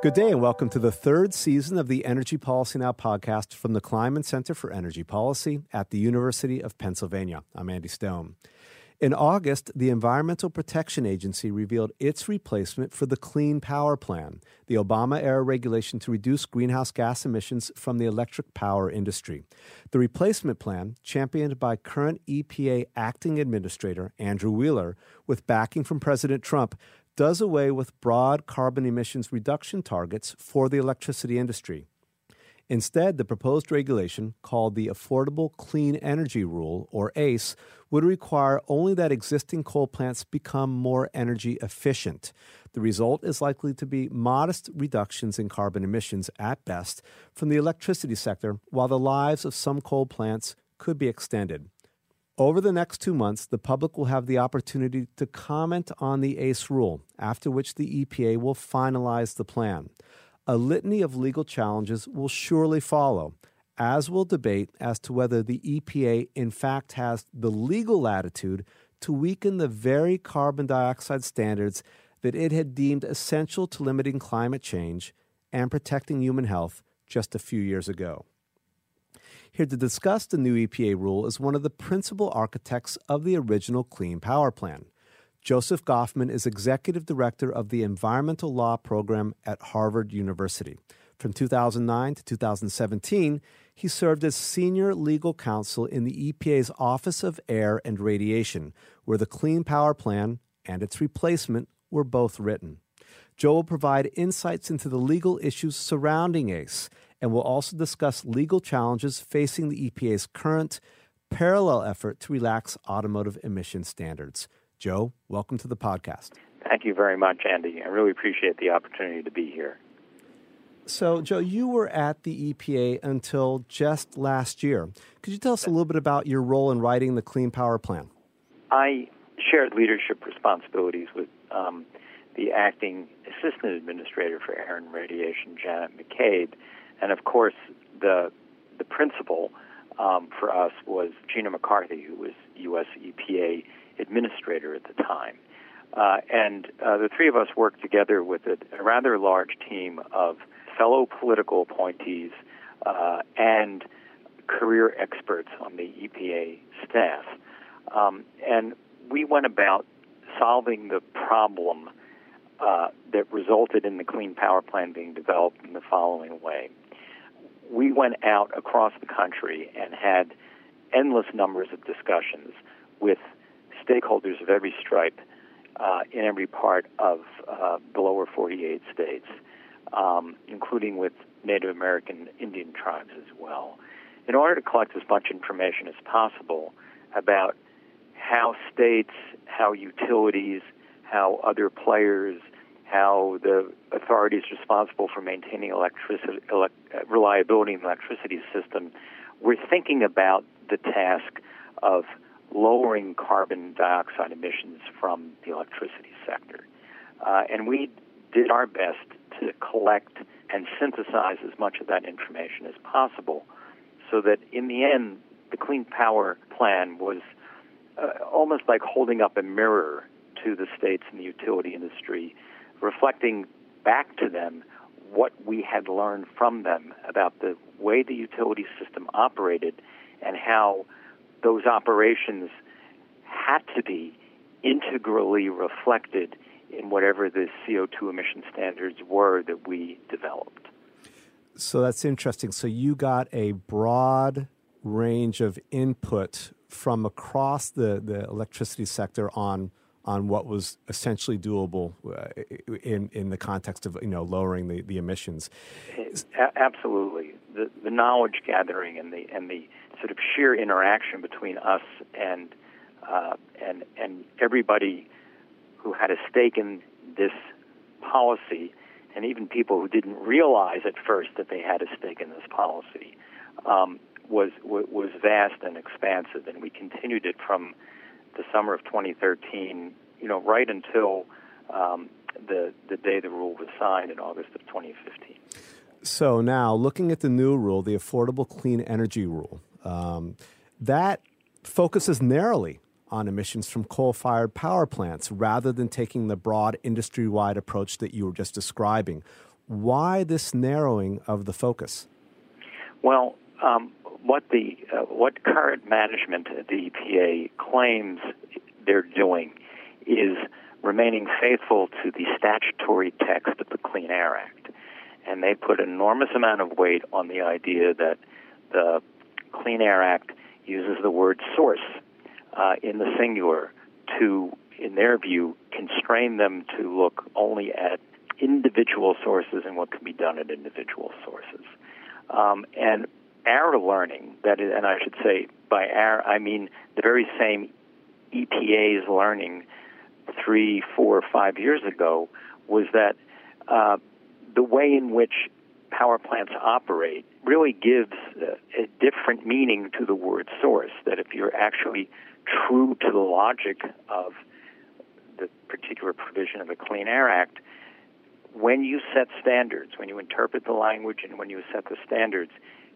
Good day, and welcome to the third season of the Energy Policy Now podcast from the Kleinman Center for Energy Policy at the University of Pennsylvania. I'm Andy Stone. In August, the Environmental Protection Agency revealed its replacement for the Clean Power Plan, the Obama era regulation to reduce greenhouse gas emissions from the electric power industry. The replacement plan, championed by current EPA acting administrator Andrew Wheeler, with backing from President Trump, does away with broad carbon emissions reduction targets for the electricity industry. Instead, the proposed regulation, called the Affordable Clean Energy Rule, or ACE, would require only that existing coal plants become more energy efficient. The result is likely to be modest reductions in carbon emissions at best from the electricity sector, while the lives of some coal plants could be extended. Over the next two months, the public will have the opportunity to comment on the ACE rule, after which the EPA will finalize the plan. A litany of legal challenges will surely follow, as will debate as to whether the EPA in fact has the legal latitude to weaken the very carbon dioxide standards that it had deemed essential to limiting climate change and protecting human health just a few years ago. Here to discuss the new EPA rule is one of the principal architects of the original Clean Power Plan. Joseph Goffman is executive director of the Environmental Law Program at Harvard University. From 2009 to 2017, he served as senior legal counsel in the EPA's Office of Air and Radiation, where the Clean Power Plan and its replacement were both written. Joe will provide insights into the legal issues surrounding ACE and will also discuss legal challenges facing the EPA's current parallel effort to relax automotive emission standards. Joe, welcome to the podcast. Thank you very much, Andy. I really appreciate the opportunity to be here. So, Joe, you were at the EPA until just last year. Could you tell us a little bit about your role in writing the Clean Power Plan? I shared leadership responsibilities with um, the acting assistant administrator for air and radiation, Janet McCabe, and of course, the the principal um, for us was Gina McCarthy, who was U.S. EPA administrator at the time. Uh, and uh, the three of us worked together with a, a rather large team of fellow political appointees uh, and career experts on the EPA staff. Um, and we went about solving the problem uh, that resulted in the Clean Power Plan being developed in the following way we went out across the country and had endless numbers of discussions with stakeholders of every stripe uh, in every part of uh, the lower 48 states, um, including with Native American Indian tribes as well, in order to collect as much information as possible about how states, how utilities, how other players how the authorities responsible for maintaining electricity elect, reliability in the electricity system were thinking about the task of lowering carbon dioxide emissions from the electricity sector. Uh, and we did our best to collect and synthesize as much of that information as possible so that in the end, the Clean Power Plan was uh, almost like holding up a mirror to the states and the utility industry reflecting back to them what we had learned from them about the way the utility system operated and how those operations had to be integrally reflected in whatever the CO2 emission standards were that we developed. So that's interesting. So you got a broad range of input from across the, the electricity sector on on what was essentially doable uh, in in the context of you know lowering the, the emissions. Absolutely, the the knowledge gathering and the and the sort of sheer interaction between us and uh, and and everybody who had a stake in this policy, and even people who didn't realize at first that they had a stake in this policy, um, was was vast and expansive, and we continued it from the summer of 2013, you know, right until um, the the day the rule was signed in August of 2015. So now, looking at the new rule, the Affordable Clean Energy Rule, um, that focuses narrowly on emissions from coal-fired power plants rather than taking the broad industry-wide approach that you were just describing. Why this narrowing of the focus? Well, um, what the uh, what current management at the EPA claims they're doing is remaining faithful to the statutory text of the Clean Air Act, and they put enormous amount of weight on the idea that the Clean Air Act uses the word source uh, in the singular to, in their view, constrain them to look only at individual sources and what can be done at individual sources. Um, and our learning, that is, and I should say by our, I mean the very same EPA's learning three, four, five years ago, was that uh, the way in which power plants operate really gives a, a different meaning to the word source. That if you're actually true to the logic of the particular provision of the Clean Air Act, when you set standards, when you interpret the language and when you set the standards,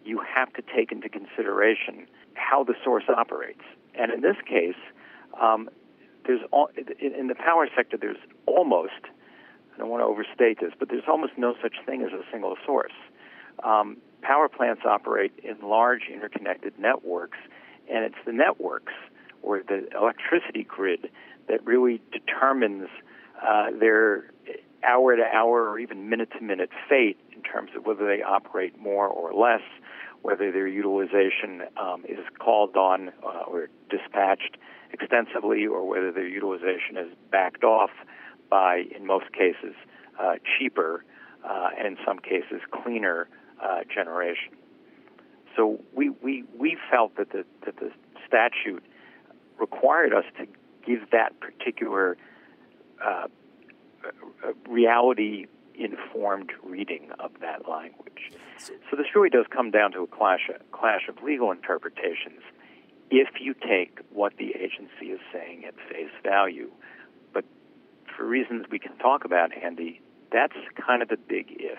you have to take into consideration how the source operates. And in this case, um, there's all, in the power sector, there's almost I don't want to overstate this, but there's almost no such thing as a single source. Um, power plants operate in large interconnected networks, and it's the networks or the electricity grid that really determines uh, their hour to hour or even minute to minute fate in terms of whether they operate more or less, whether their utilization um, is called on uh, or dispatched extensively, or whether their utilization is backed off by, in most cases, uh, cheaper uh, and in some cases cleaner uh, generation. So we, we, we felt that the, that the statute required us to give that particular uh, reality informed reading of that language. So this really does come down to a clash, a clash of legal interpretations if you take what the agency is saying at face value. But for reasons we can talk about, Andy, that's kind of the big if.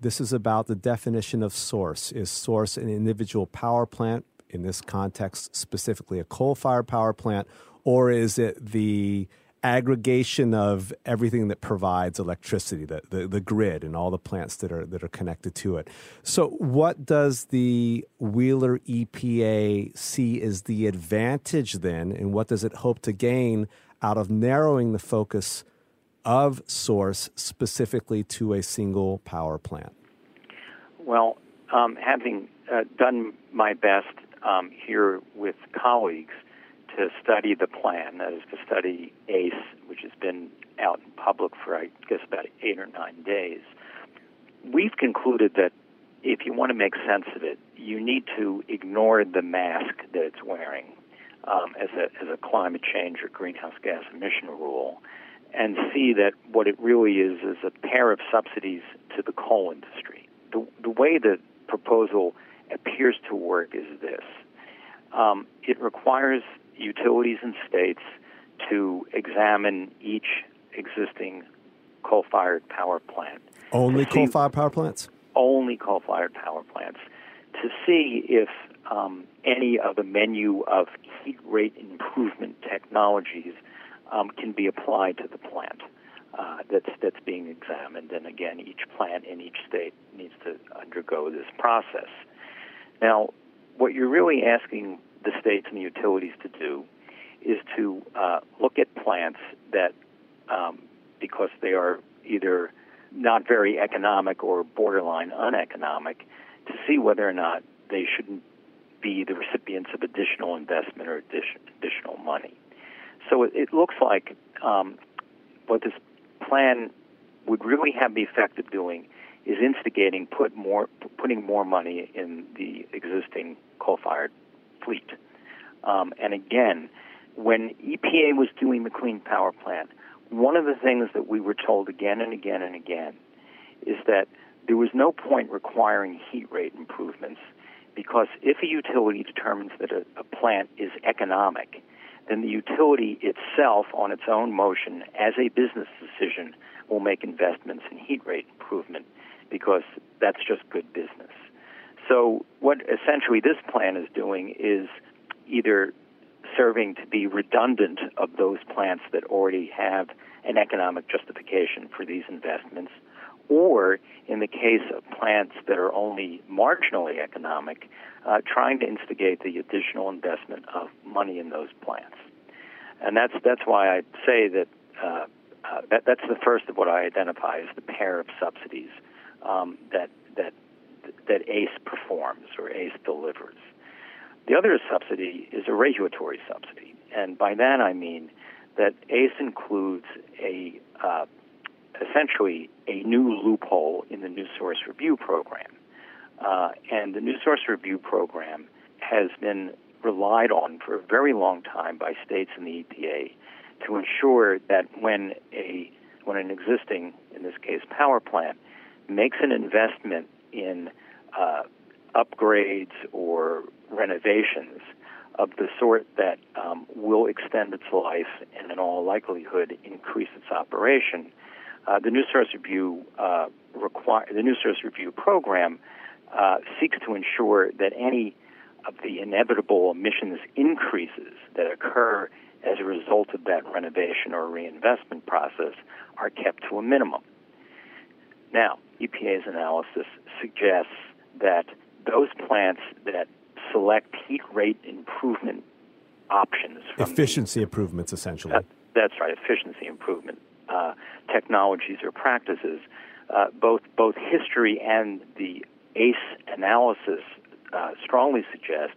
This is about the definition of source. Is source an individual power plant, in this context, specifically a coal fired power plant, or is it the aggregation of everything that provides electricity, the, the, the, grid and all the plants that are that are connected to it. So what does the Wheeler EPA see as the advantage then, and what does it hope to gain out of narrowing the focus of source specifically to a single power plant? Well, um, having uh, done my best um, here with colleagues, to study the plan, that is to study ACE, which has been out in public for, I guess, about eight or nine days, we've concluded that if you want to make sense of it, you need to ignore the mask that it's wearing um, as, a, as a climate change or greenhouse gas emission rule and see that what it really is is a pair of subsidies to the coal industry. The, the way the proposal appears to work is this um, it requires utilities and states to examine each existing coal fired power plant. Only coal fired power plants? Only coal fired power plants. To see if um, any of the menu of heat rate improvement technologies um, can be applied to the plant. Uh, that's that's being examined, and again, each plant in each state needs to undergo this process. Now, what you're really asking the states and the utilities to do is to uh, look at plants that, um, because they are either not very economic or borderline uneconomic, to see whether or not they shouldn't be the recipients of additional investment or addition, additional money. So it, it looks like um, what this plan would really have the effect of doing is instigating put more putting more money in the existing coal-fired Um, and again, when EPA was doing the Clean Power Plan, one of the things that we were told again and again and again is that there was no point requiring heat rate improvements because if a utility determines that a, a plant is economic, then the utility itself, on its own motion, as a business decision, will make investments in heat rate improvement because that's just good business. So, what essentially this plan is doing is either serving to be redundant of those plants that already have an economic justification for these investments, or in the case of plants that are only marginally economic, uh, trying to instigate the additional investment of money in those plants. And that's that's why I say that, uh, uh, that that's the first of what I identify as the pair of subsidies um, that that that ACE performs or ACE delivers. The other subsidy is a regulatory subsidy, and by that I mean that ACE includes a uh, essentially a new loophole in the New Source Review Program. Uh, and the New Source Review Program has been relied on for a very long time by states and the EPA to ensure that when a when an existing, in this case, power plant makes an investment in uh, upgrades or renovations of the sort that um, will extend its life and, in all likelihood, increase its operation, uh, the New Source Review uh, require the New Source Review program uh, seeks to ensure that any of the inevitable emissions increases that occur as a result of that renovation or reinvestment process are kept to a minimum. Now, EPA's analysis suggests that those plants that select heat rate improvement options. Efficiency the, improvements, essentially. That, that's right, efficiency improvement uh, technologies or practices. Uh, both both history and the ACE analysis uh, strongly suggest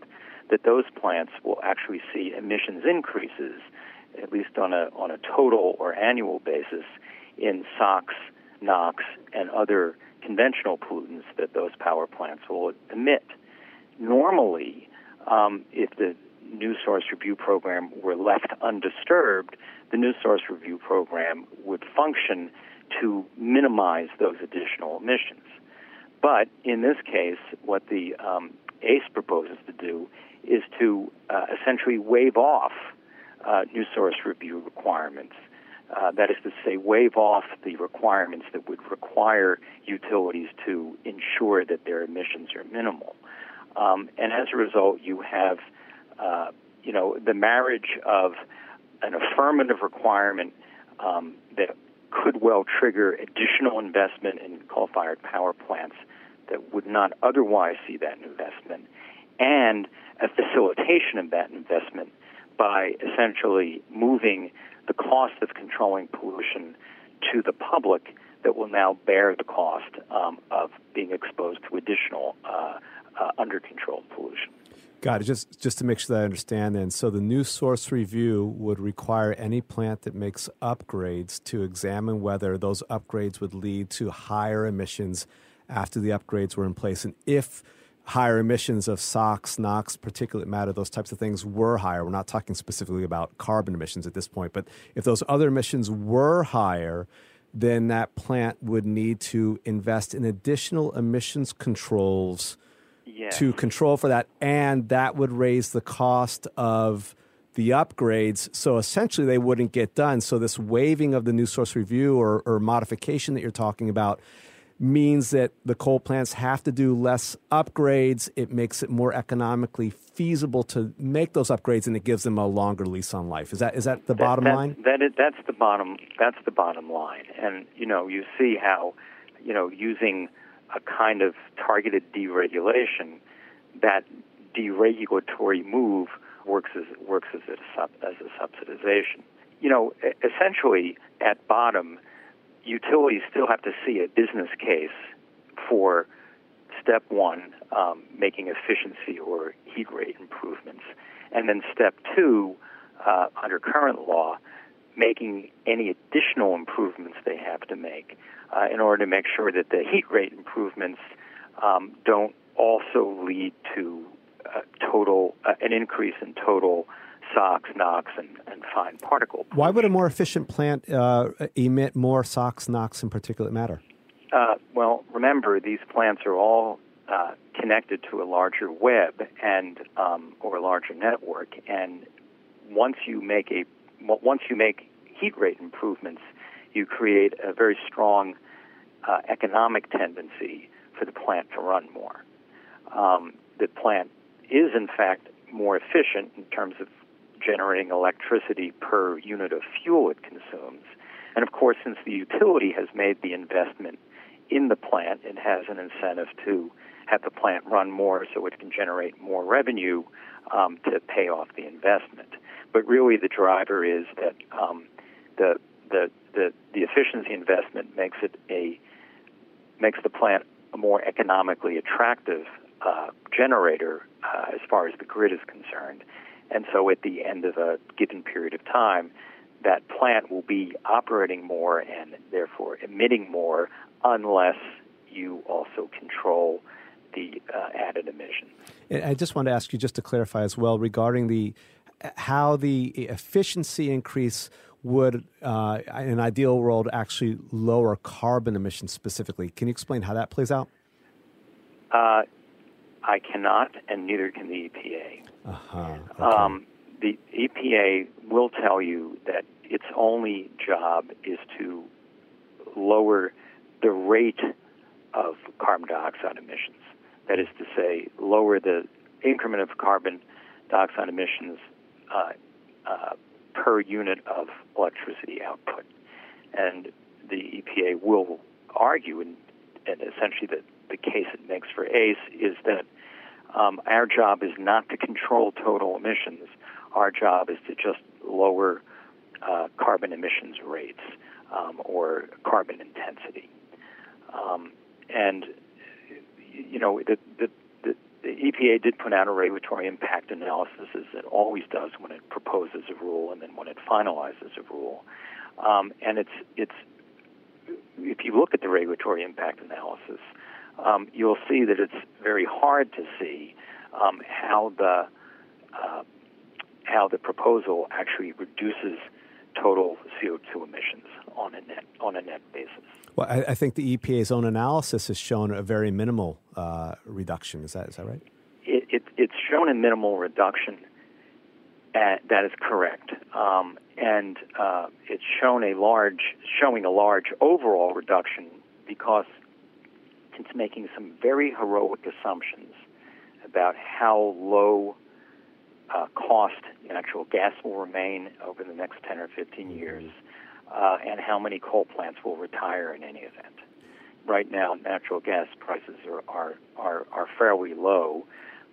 that those plants will actually see emissions increases, at least on a on a total or annual basis, in SOx, NOx, and other conventional pollutants that those power plants will emit. Normally, um, if the New Source Review Program were left undisturbed, the New Source Review Program would function to minimize those additional emissions. But in this case, what the um, ACE proposes to do is to uh, essentially waive off uh, New Source Review requirements. Uh, that is to say, waive off the requirements that would require utilities to ensure that their emissions are minimal. Um, and as a result, you have, uh, you know, the marriage of an affirmative requirement um, that could well trigger additional investment in coal-fired power plants that would not otherwise see that investment, and a facilitation of that investment by essentially moving the cost of controlling pollution to the public that will now bear the cost um, of being exposed to additional uh, uh, under controlled pollution. Got it. Just just to make sure that I understand then. So the new source review would require any plant that makes upgrades to examine whether those upgrades would lead to higher emissions after the upgrades were in place. And if higher emissions of SOx, NOx, particulate matter, those types of things were higher, we're not talking specifically about carbon emissions at this point, but if those other emissions were higher, then that plant would need to invest in additional emissions controls yes. to control for that, and that would raise the cost of the upgrades. So essentially, they wouldn't get done. So this waiving of the new source review or, or modification that you're talking about means that the coal plants have to do less upgrades. It makes it more economically feasible to make those upgrades, and it gives them a longer lease on life. Is that is that the that, bottom that, line? That is, that's the bottom. That's the bottom line. And you know, you see how you know using a kind of targeted deregulation, that deregulatory move works as works as a sub, as a subsidization. You know, essentially at bottom, utilities still have to see a business case for step one, um, making efficiency or heat rate improvements, and then step two, uh, under current law, making any additional improvements they have to make uh, in order to make sure that the heat rate improvements um, don't also lead to total uh, an increase in total SOx, NOx, and, and fine particle. Pollution. Why would a more efficient plant uh, emit more SOx, NOx, and particulate matter? Uh, well, remember these plants are all uh, connected to a larger web and um, or a larger network, and once you make a once you make heat rate improvements, you create a very strong uh, economic tendency for the plant to run more. Um, the plant is, in fact, more efficient in terms of generating electricity per unit of fuel it consumes. And of course, since the utility has made the investment in the plant, it has an incentive to have the plant run more so it can generate more revenue um, to pay off the investment. But really, the driver is that um, the, the the the efficiency investment makes it a makes the plant a more economically attractive uh, generator uh, as far as the grid is concerned. And so, at the end of a given period of time, that plant will be operating more and therefore emitting more unless you also control the uh, added emissions. I just want to ask you just to clarify as well regarding the how the efficiency increase would, uh, in an ideal world, actually lower carbon emissions specifically. Can you explain how that plays out? Uh, I cannot, and neither can the EPA. Uh-huh. Okay. Um, the EPA will tell you that its only job is to lower the rate of carbon dioxide emissions. That is to say, lower the increment of carbon dioxide emissions uh, uh, per unit of electricity output. And the EPA will argue, and, and essentially the, the case it makes for ACE is that um, our job is not to control total emissions. Our job is to just lower uh, carbon emissions rates um, or carbon intensity. Um, and you know the, the the EPA did put out a regulatory impact analysis, as it always does when it proposes a rule and then when it finalizes a rule. Um, and it's it's if you look at the regulatory impact analysis, um, you'll see that it's very hard to see um, how the uh, how the proposal actually reduces total CO2 emissions on a net on a net basis. Well, I, I think the EPA's own analysis has shown a very minimal uh, reduction. Is that is that right? It, it, it's shown a minimal reduction. At, that is correct, um, and uh, it's shown a large, showing a large overall reduction because it's making some very heroic assumptions about how low uh, cost natural gas will remain over the next 10 or 15 mm-hmm. years, uh, and how many coal plants will retire in any event. Right now, natural gas prices are, are, are, are fairly low.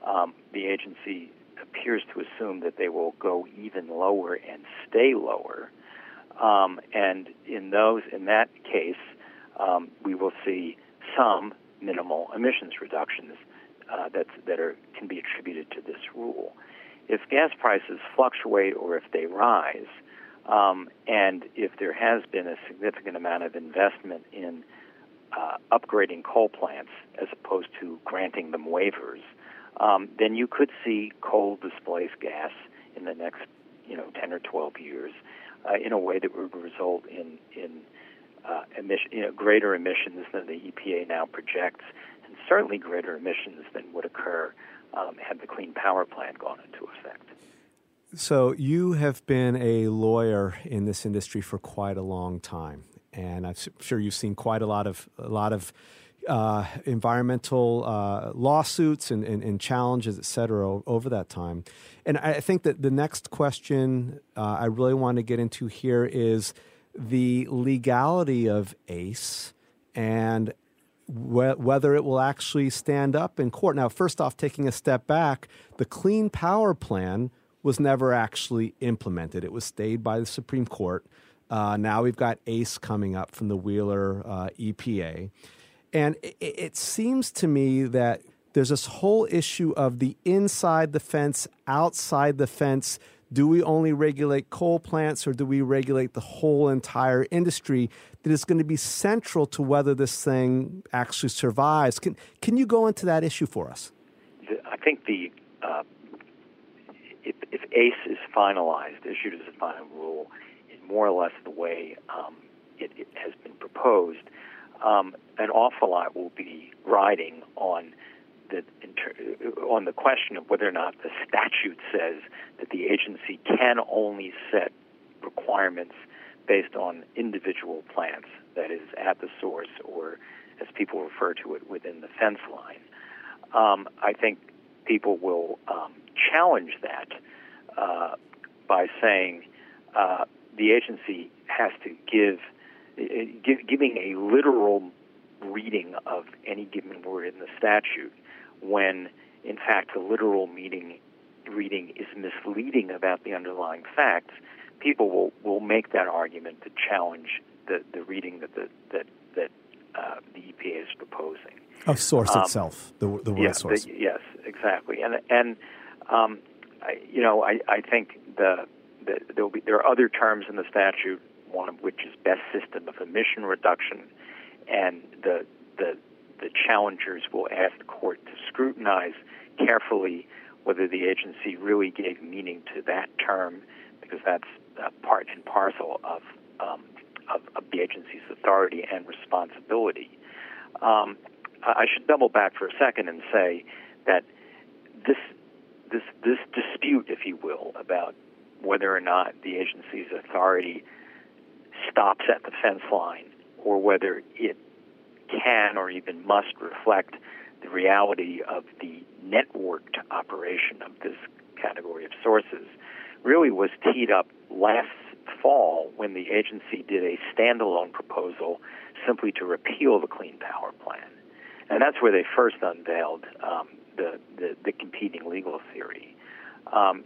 Um, the agency appears to assume that they will go even lower and stay lower. Um, and in those, in that case, um, we will see some minimal emissions reductions uh, that are can be attributed to this rule. If gas prices fluctuate or if they rise, um, and if there has been a significant amount of investment in uh, upgrading coal plants as opposed to granting them waivers, um, then you could see coal displace gas in the next, you know, 10 or 12 years uh, in a way that would result in in uh, emission, you know, greater emissions than the EPA now projects, and certainly greater emissions than would occur um, had the Clean Power Plan gone into effect. So, you have been a lawyer in this industry for quite a long time, and I'm sure you've seen quite a lot of a lot of uh, environmental uh, lawsuits and, and, and, challenges, et cetera, over that time. And I think that the next question uh, I really want to get into here is the legality of ACE and wh- whether it will actually stand up in court. Now, first off, taking a step back, the Clean Power Plan was never actually implemented. It was stayed by the Supreme Court. Uh, now we've got ACE coming up from the Wheeler uh, EPA. And it, it seems to me that there's this whole issue of the inside the fence, outside the fence do we only regulate coal plants or do we regulate the whole entire industry that is going to be central to whether this thing actually survives? Can, can you go into that issue for us? I think the uh, if, if, ACE is finalized, issued as a final rule, in more or less the way um, it, it, has been proposed, um, an awful lot will be riding on that on the question of whether or not the statute says that the agency can only set requirements based on individual plants, that is, at the source, or as people refer to it, within the fence line. Um, I think people will um, challenge that uh, by saying uh, the agency has to give, give, giving a literal reading of any given word in the statute when, in fact, the literal meaning reading is misleading about the underlying facts, people will, will make that argument to challenge the, the reading that the, that that uh, the EPA is proposing. Of source um, itself, the the word yeah, source. The, yes, exactly, and and um, I, you know I, I think the, the there'll be there are other terms in the statute, one of which is best system of emission reduction, and the the the challengers will ask the court to scrutinize carefully whether the agency really gave meaning to that term, because that's uh, part and parcel of, um, of, of the agency's authority and responsibility. Um, I should double back for a second and say that this this this dispute, if you will, about whether or not the agency's authority stops at the fence line or whether it can or even must reflect the reality of the networked operation of this category of sources really was teed up last fall when the agency did a standalone proposal simply to repeal the Clean Power Plan. And that's where they first unveiled um, the, the, the, competing legal theory. Um,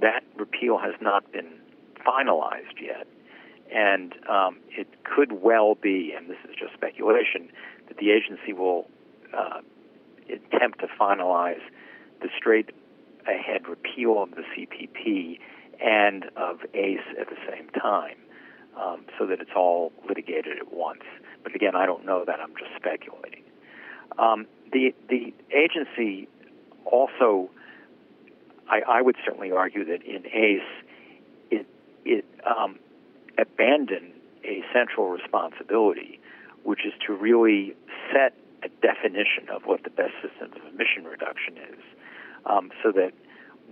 that repeal has not been finalized yet. And um, it could well be, and this is just speculation, that the agency will uh, attempt to finalize the straight ahead repeal of the CPP and of ACE at the same time, um, so that it's all litigated at once. But again, I don't know that. I'm just speculating. Um, the the agency also, I, I, would certainly argue that in ACE, it it um, abandoned a central responsibility, which is to really set a definition of what the best systems of emission reduction is, um, so that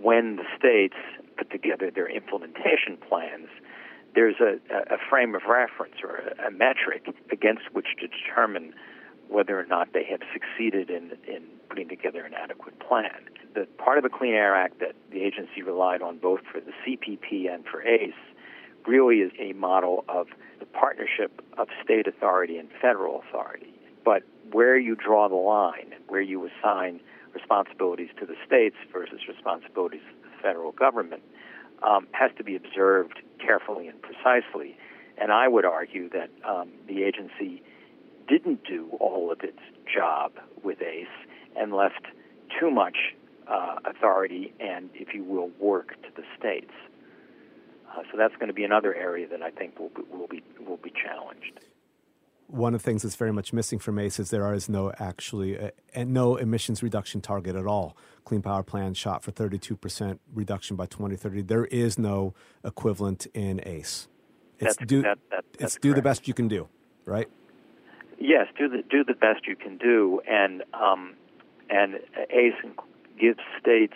when the states put together their implementation plans, there's a, a frame of reference or a, a metric against which to determine whether or not they have succeeded in, in putting together an adequate plan. The part of the Clean Air Act that the agency relied on both for the CPP and for ACE really is a model of the partnership of state authority and federal authority. But where you draw the line, where you assign responsibilities to the states versus responsibilities to the federal government, um, has to be observed carefully and precisely. And I would argue that um, the agency didn't do all of its job with ACE and left too much uh, authority and, if you will, work to the states. Uh, so that's going to be another area that I think will be, will be will be challenged. One of the things that's very much missing from ACE is there is no actually uh, no emissions reduction target at all. Clean Power Plan shot for 32% reduction by 2030. There is no equivalent in ACE. It's that's, do that, that, it's do the best you can do, right? Yes, do the do the best you can do, and um, and ACE gives states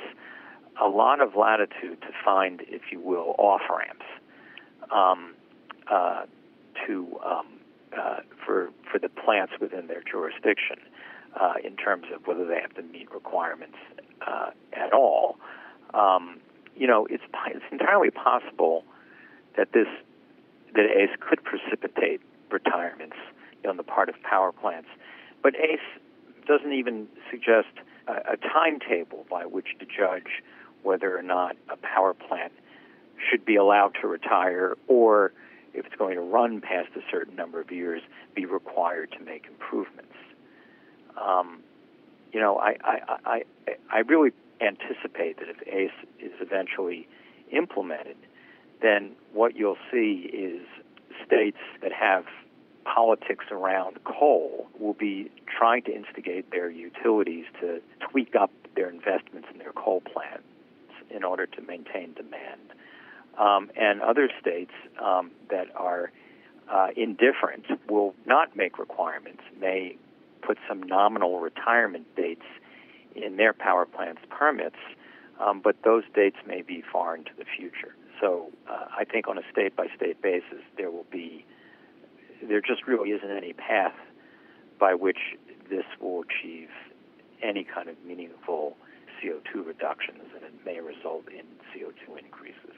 a lot of latitude to find, if you will, off ramps um, uh, to um, uh, for for the plants within their jurisdiction uh, in terms of whether they have to meet requirements uh, at all. Um, you know, it's it's entirely possible that this that ACE could precipitate retirements on the part of power plants, but ACE doesn't even suggest a, a timetable by which to judge whether or not a power plant should be allowed to retire or if it's going to run past a certain number of years, be required to make improvements. Um, you know, I, I, I, I really anticipate that if ACE is eventually implemented, then what you'll see is states that have politics around coal will be trying to instigate their utilities to tweak up their investments in their coal plants in order to maintain demand. Um, and other states um, that are uh, indifferent will not make requirements, may put some nominal retirement dates in their power plants permits, um, but those dates may be far into the future. So uh, I think on a state by state basis, there will be, there just really isn't any path by which this will achieve any kind of meaningful CO2 reductions, and it may result in CO2 increases.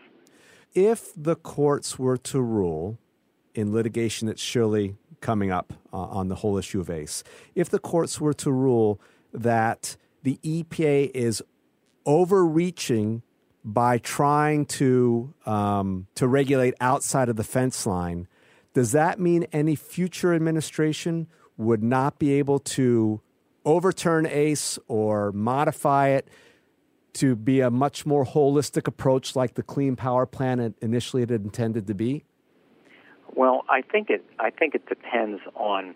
If the courts were to rule in litigation that's surely coming up uh, on the whole issue of ACE. If the courts were to rule that the EPA is overreaching by trying to um, to regulate outside of the fence line, does that mean any future administration would not be able to overturn ACE or modify it to be a much more holistic approach like the Clean Power Plan initially it intended to be? Well, I think it I think it depends on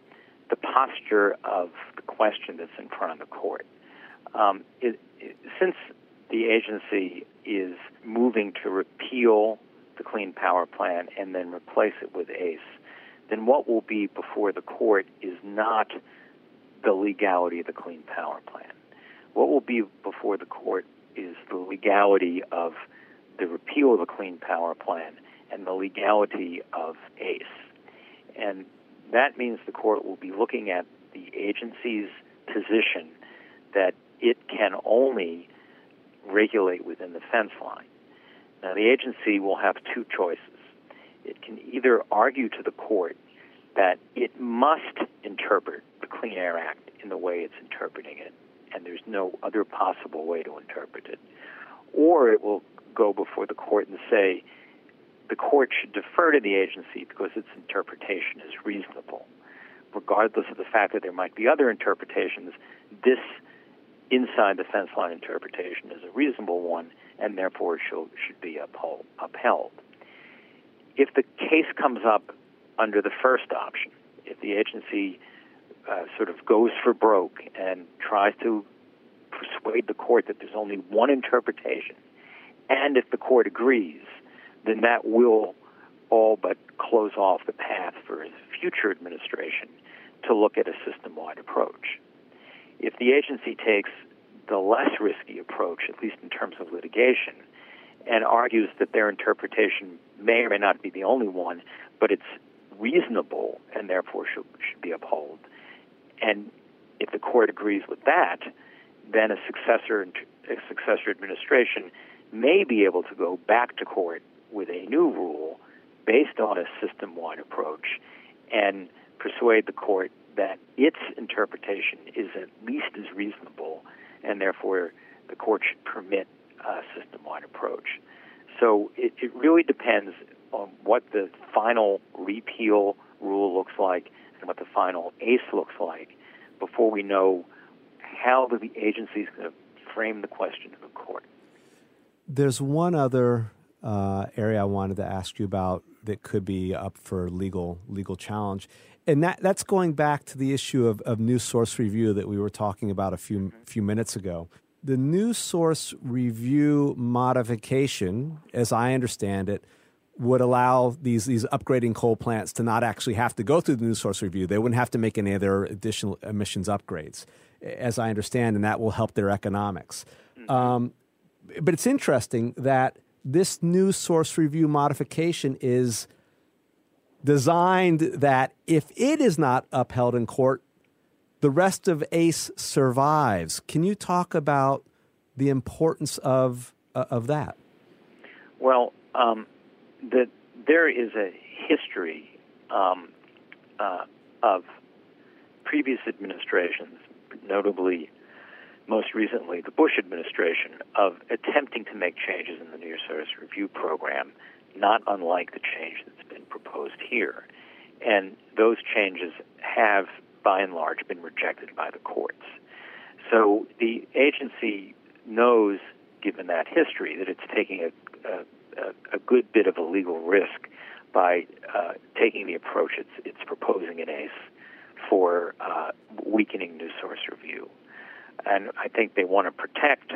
the posture of the question that's in front of the court. Um, it, it, since the agency is moving to repeal the Clean Power Plan and then replace it with ACE, then what will be before the court is not the legality of the Clean Power Plan. What will be before the court is the legality of the repeal of the Clean Power Plan and the legality of ACE. And that means the court will be looking at the agency's position that it can only regulate within the fence line. Now, the agency will have two choices. It can either argue to the court that it must interpret the Clean Air Act in the way it's interpreting it, and there's no other possible way to interpret it, or it will go before the court and say the court should defer to the agency because its interpretation is reasonable. Regardless of the fact that there might be other interpretations, this inside the fence line interpretation is a reasonable one and therefore should, should be uphold, upheld. If the case comes up under the first option, if the agency uh, sort of goes for broke and tries to persuade the court that there's only one interpretation, and if the court agrees, then that will all but close off the path for his future administration to look at a system wide approach. If the agency takes the less risky approach, at least in terms of litigation, and argues that their interpretation may or may not be the only one, but it's reasonable and therefore should, should be upheld. And if the court agrees with that, then a successor a successor administration may be able to go back to court with a new rule based on a system-wide approach and persuade the court that its interpretation is at least as reasonable and therefore the court should permit a system-wide approach. So it, it really depends on what the final repeal rule looks like and what the final ACE looks like before we know how the agency is going to frame the question to the court. There's one other uh, area I wanted to ask you about that could be up for legal legal challenge, and that that's going back to the issue of, of new source review that we were talking about a few few minutes ago. The new source review modification, as I understand it, would allow these these upgrading coal plants to not actually have to go through the new source review. They wouldn't have to make any other additional emissions upgrades, as I understand, and that will help their economics. Mm-hmm. Um, but it's interesting that this new source review modification is designed that if it is not upheld in court, the rest of ACE survives. Can you talk about the importance of uh, of that? Well, um, the, there is a history um, uh, of previous administrations, notably most recently the Bush administration, of attempting to make changes in the New Source Review Program, not unlike the change that's been proposed here. And those changes have, by and large, been rejected by the courts. So the agency knows, given that history, that it's taking a, a, a, a good bit of a legal risk by uh, taking the approach it's, it's proposing in ACE for uh, weakening new source review and I think they want to protect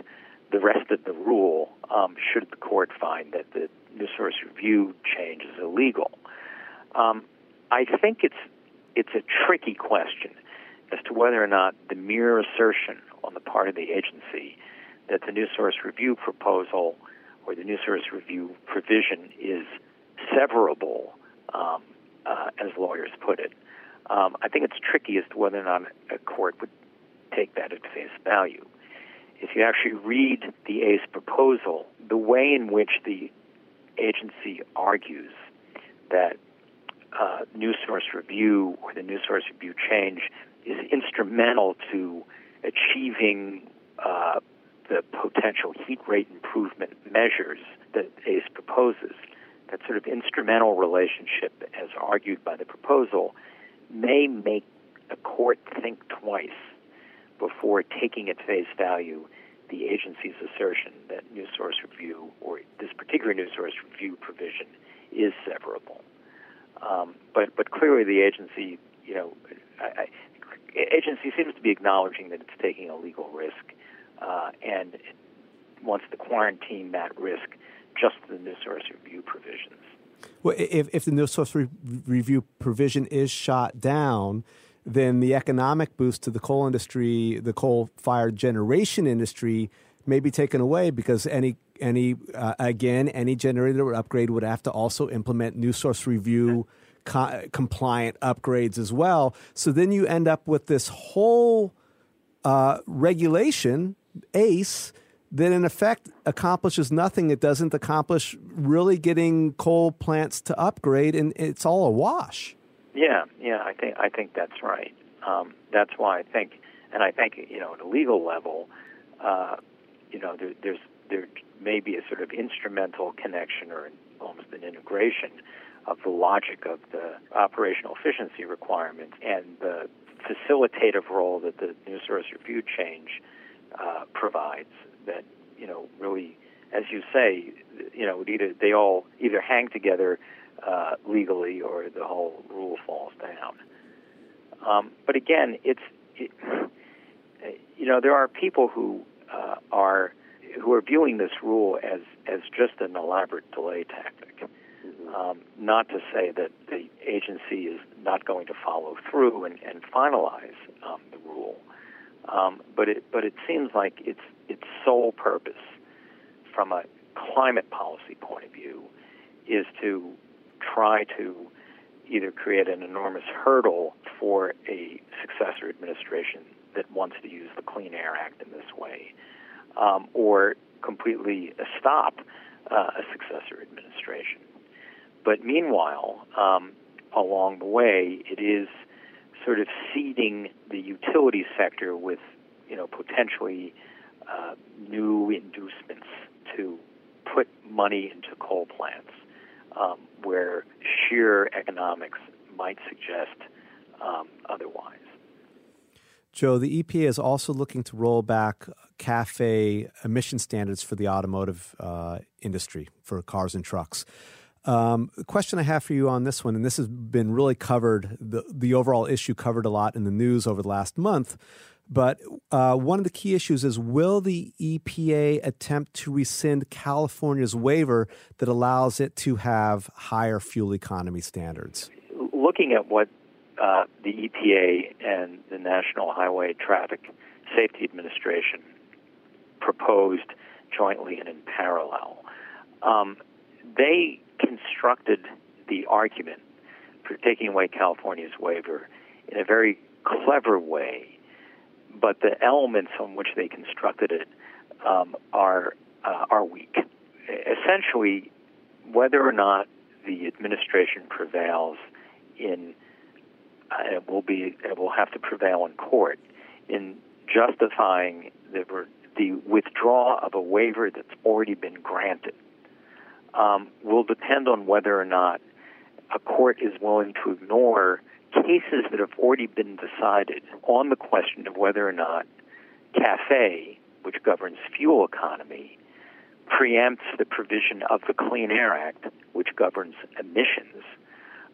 the rest of the rule um, should the court find that the new source review change is illegal. Um, I think it's it's a tricky question as to whether or not the mere assertion on the part of the agency that the new source review proposal or the new source review provision is severable, um, uh, as lawyers put it. Um, I think it's tricky as to whether or not a court would take that at face value. If you actually read the ACE proposal, the way in which the agency argues that uh, new source review or the new source review change is instrumental to achieving uh, the potential heat rate improvement measures that ACE proposes. That sort of instrumental relationship, as argued by the proposal, may make a court think twice before taking at face value the agency's assertion that new source review or this particular new source review provision is severable. Um, but but clearly the agency, you know, I, I, agency seems to be acknowledging that it's taking a legal risk, uh, and wants to quarantine that risk just to the new source review provisions. Well, if if the new source re- review provision is shot down, then the economic boost to the coal industry, the coal fired generation industry, may be taken away because any any uh, again any generator upgrade would have to also implement new source review co- compliant upgrades as well. So then you end up with this whole uh, regulation ACE that in effect accomplishes nothing. It doesn't accomplish really getting coal plants to upgrade, and it's all a wash. Yeah, yeah, I think I think that's right. Um, that's why I think, and I think you know, at a legal level, uh, you know, there, there's there may be a sort of instrumental connection or almost an integration of the logic of the operational efficiency requirements and the facilitative role that the new source review change uh, provides. That you know really, as you say, you know, either they all either hang together uh, legally or the whole rule falls down. Um, but again, it's it, you know there are people who uh, are who are viewing this rule as as just an elaborate delay tactic. Mm-hmm. Um, not to say that the agency is not going to follow through and, and finalize um, the rule, um, but it but it seems like its its sole purpose, from a climate policy point of view, is to try to either create an enormous hurdle for a successor administration that wants to use the Clean Air Act in this way, um, or completely stop uh, a successor administration. But meanwhile, um, along the way, it is sort of seeding the utility sector with, you know, potentially uh, new inducements to put money into coal plants, um, where sheer economics might suggest um, otherwise. Joe, the EPA is also looking to roll back CAFE emission standards for the automotive uh, industry for cars and trucks. Um, question I have for you on this one, and this has been really covered, the, the overall issue covered a lot in the news over the last month. But uh, one of the key issues is will the EPA attempt to rescind California's waiver that allows it to have higher fuel economy standards? Looking at what uh, the EPA and the National Highway Traffic Safety Administration proposed jointly and in parallel. Um, they constructed the argument for taking away California's waiver in a very clever way, but the elements on which they constructed it um, are uh, are weak. Essentially, whether or not the administration prevails in uh, it will be it will have to prevail in court in justifying the the withdrawal of a waiver that's already been granted um, will depend on whether or not a court is willing to ignore cases that have already been decided on the question of whether or not CAFE, which governs fuel economy, preempts the provision of the Clean Air Act, which governs emissions,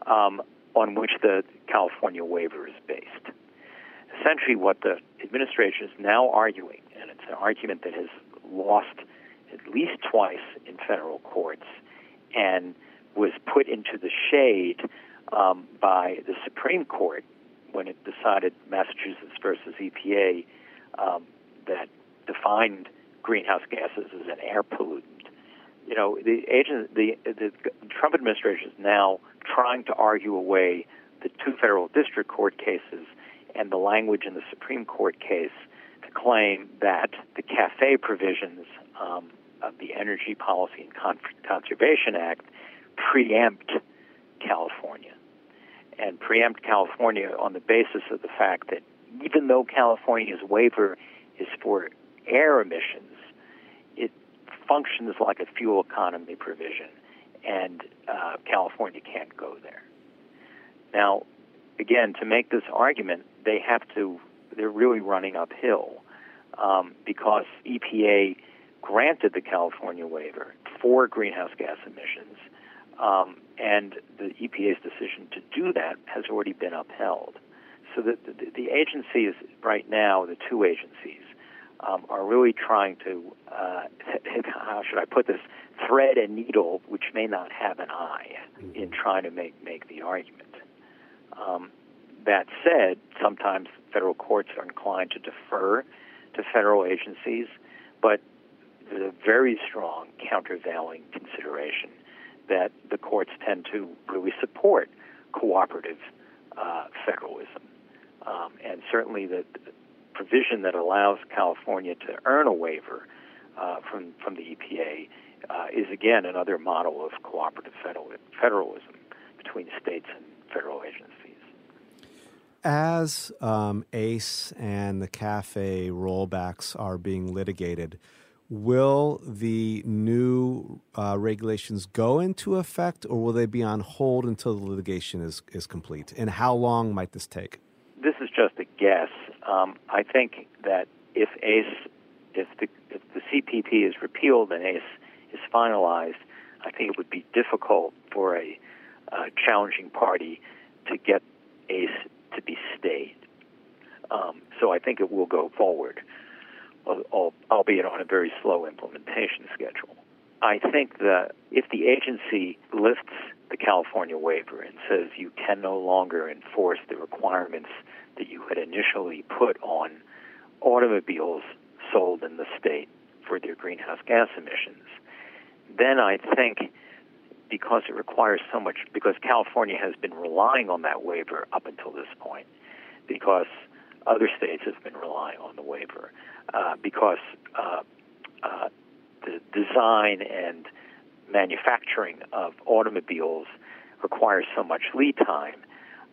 um, on which the California waiver is based. Essentially, what the administration is now arguing, and it's an argument that has lost at least twice in federal courts and was put into the shade um, by the Supreme Court when it decided Massachusetts versus EPA um, that defined greenhouse gases as an air pollutant. You know, the agent, the, the Trump administration is now trying to argue away the two federal district court cases and the language in the Supreme Court case to claim that the CAFE provisions um, of the Energy Policy and Con- Conservation Act preempt California. and preempt California on the basis of the fact that even though California's waiver is for air emissions, it functions like a fuel economy provision, and uh, California can't go there. Now, again, to make this argument, they have to, they're really running uphill um, because EPA granted the California waiver for greenhouse gas emissions, um, and the EPA's decision to do that has already been upheld. So the, the, the agencies right now, the two agencies, um, are really trying to, uh, how should I put this, thread a needle which may not have an eye in trying to make, make the argument. Um, that said, sometimes federal courts are inclined to defer to federal agencies, but there's a very strong countervailing consideration that the courts tend to really support cooperative uh, federalism. Um, and certainly the, the, provision that allows California to earn a waiver uh, from, from the EPA uh, is, again, another model of cooperative federal, federalism between states and federal agencies. As um, ACE and the CAFE rollbacks are being litigated, will the new uh, regulations go into effect or will they be on hold until the litigation is, is complete? And how long might this take? This is just a guess. Um, I think that if ACE, if the, if the CPP is repealed and ACE is finalized, I think it would be difficult for a uh, challenging party to get ACE to be stayed. Um, so I think it will go forward, albeit on a very slow implementation schedule. I think that if the agency lifts the California waiver and says you can no longer enforce the requirements that you had initially put on automobiles sold in the state for their greenhouse gas emissions, then I think because it requires so much, because California has been relying on that waiver up until this point, because other states have been relying on the waiver, uh, because uh, uh, the design and manufacturing of automobiles requires so much lead time,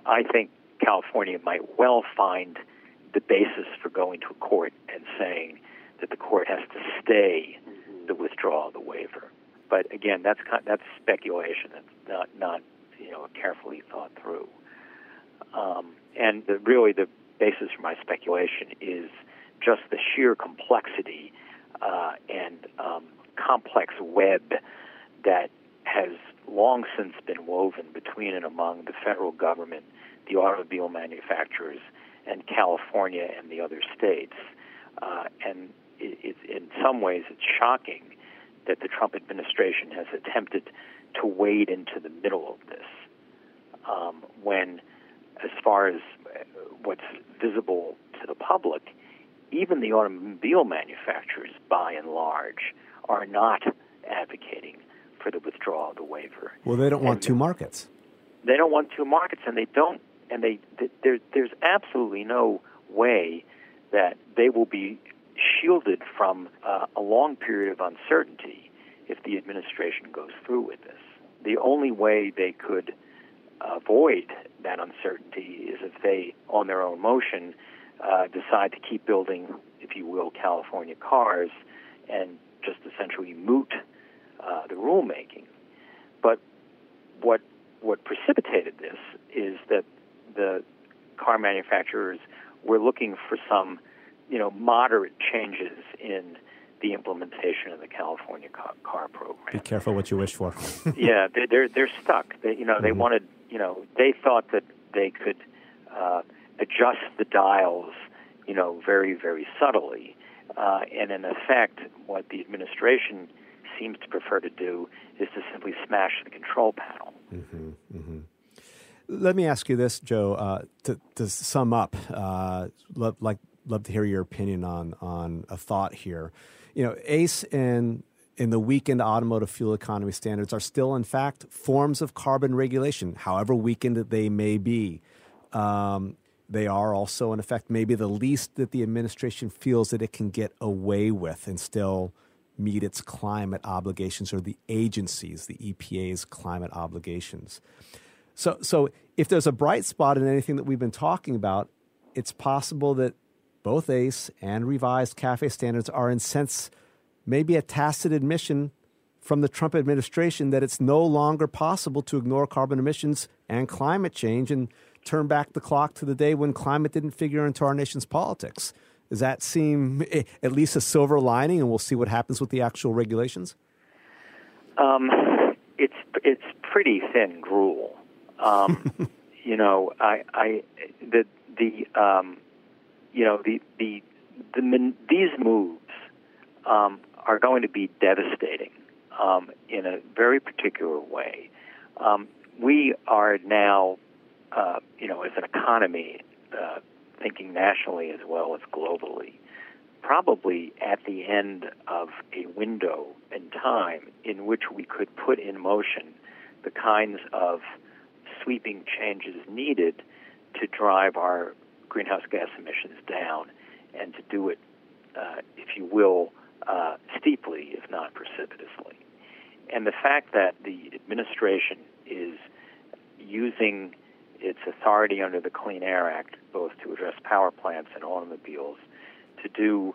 I think California might well find the basis for going to a court and saying that the court has to stay the withdrawal of the waiver. But again, that's that's speculation. It's not not you know carefully thought through. Um, and the, really, the basis for my speculation is just the sheer complexity uh, and um, complex web that has long since been woven between and among the federal government, the automobile manufacturers, and California and the other states. Uh, and it, it, in some ways, it's shocking that the Trump administration has attempted to wade into the middle of this. Um, when, as far as uh, what's visible to the public, even the automobile manufacturers, by and large, are not advocating for the withdrawal of the waiver. Well, they don't want and two markets. They don't want two markets, and they don't. And they, there, there's absolutely no way that they will be shielded from uh, a long period of uncertainty if the administration goes through with this. The only way they could avoid that uncertainty is if they, on their own motion, uh, decide to keep building, if you will, California cars and just essentially moot uh, the rulemaking. But what what precipitated this is that the car manufacturers were looking for some you know, moderate changes in the implementation of the California car, car program. Be careful what you wish for. yeah, they're, they're they're stuck. They, you know, mm-hmm. they wanted, you know, they thought that they could uh, adjust the dials, you know, very very subtly, uh, and in effect, what the administration seems to prefer to do is to simply smash the control panel. Mm-hmm, mm-hmm. Let me ask you this, Joe, uh, to, to sum up, uh, like love to hear your opinion on on a thought here. You know, ACE and in the weakened automotive fuel economy standards are still, in fact, forms of carbon regulation, however weakened they may be. Um, they are also, in effect, maybe the least that the administration feels that it can get away with and still meet its climate obligations or the agencies, the EPA's climate obligations. So, so if there's a bright spot in anything that we've been talking about, it's possible that both ACE and revised CAFE standards are, in sense, maybe a tacit admission from the Trump administration that it's no longer possible to ignore carbon emissions and climate change and turn back the clock to the day when climate didn't figure into our nation's politics. Does that seem eh, at least a silver lining, and we'll see what happens with the actual regulations? Um, it's it's pretty thin gruel. Um, you know, I, I, the, the, um, you know, the, the, the these moves um, are going to be devastating um, in a very particular way. Um, we are now, uh, you know, as an economy, uh, thinking nationally as well as globally, probably at the end of a window in time in which we could put in motion the kinds of sweeping changes needed to drive our greenhouse gas emissions down and to do it, uh, if you will, uh, steeply, if not precipitously. And the fact that the administration is using its authority under the Clean Air Act, both to address power plants and automobiles, to do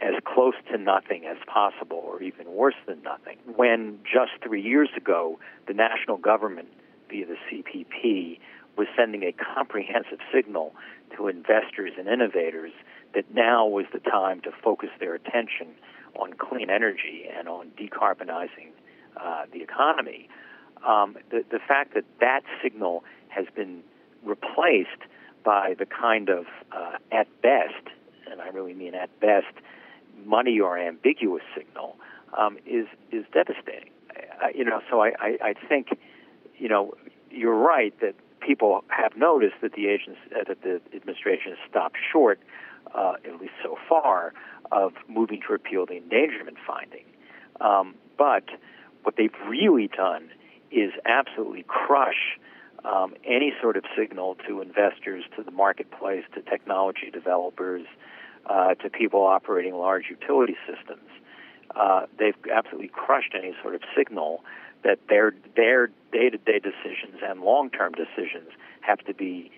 as close to nothing as possible, or even worse than nothing. When just three years ago, the national government via the CPP was sending a comprehensive signal to investors and innovators that now was the time to focus their attention on clean energy and on decarbonizing uh, the economy. Um, the, the fact that that signal has been replaced by the kind of, uh, at best, and I really mean at best, money or ambiguous signal um, is is devastating. Uh, you know, so I, I, I think you know, you're right that people have noticed that the agency, uh, that the administration has stopped short, uh, at least so far, of moving to repeal the endangerment finding. Um, but what they've really done is absolutely crush um, any sort of signal to investors, to the marketplace, to technology developers, uh, to people operating large utility systems. Uh, they've absolutely crushed any sort of signal that their their day to day decisions and long term decisions have to be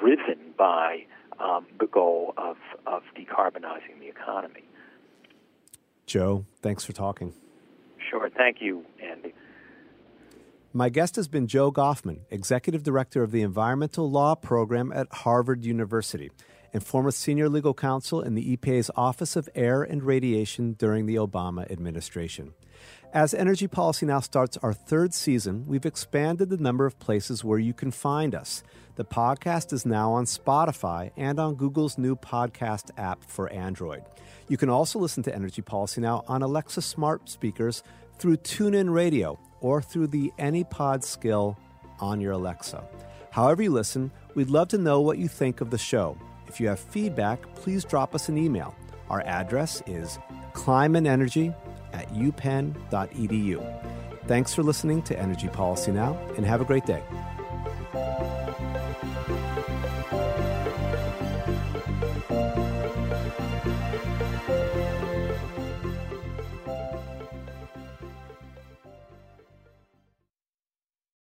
driven by um, the goal of of decarbonizing the economy. Joe, thanks for talking. Sure, thank you, Andy. My guest has been Joe Goffman, Executive Director of the Environmental Law Program at Harvard University and former senior legal counsel in the EPA's Office of Air and Radiation during the Obama administration. As Energy Policy Now starts our third season, we've expanded the number of places where you can find us. The podcast is now on Spotify and on Google's new podcast app for Android. You can also listen to Energy Policy Now on Alexa smart speakers through TuneIn Radio or through the AnyPod skill on your Alexa. However, you listen, we'd love to know what you think of the show. If you have feedback, please drop us an email. Our address is kleinmanenergy at upenn.edu. Thanks for listening to Energy Policy Now, and have a great day.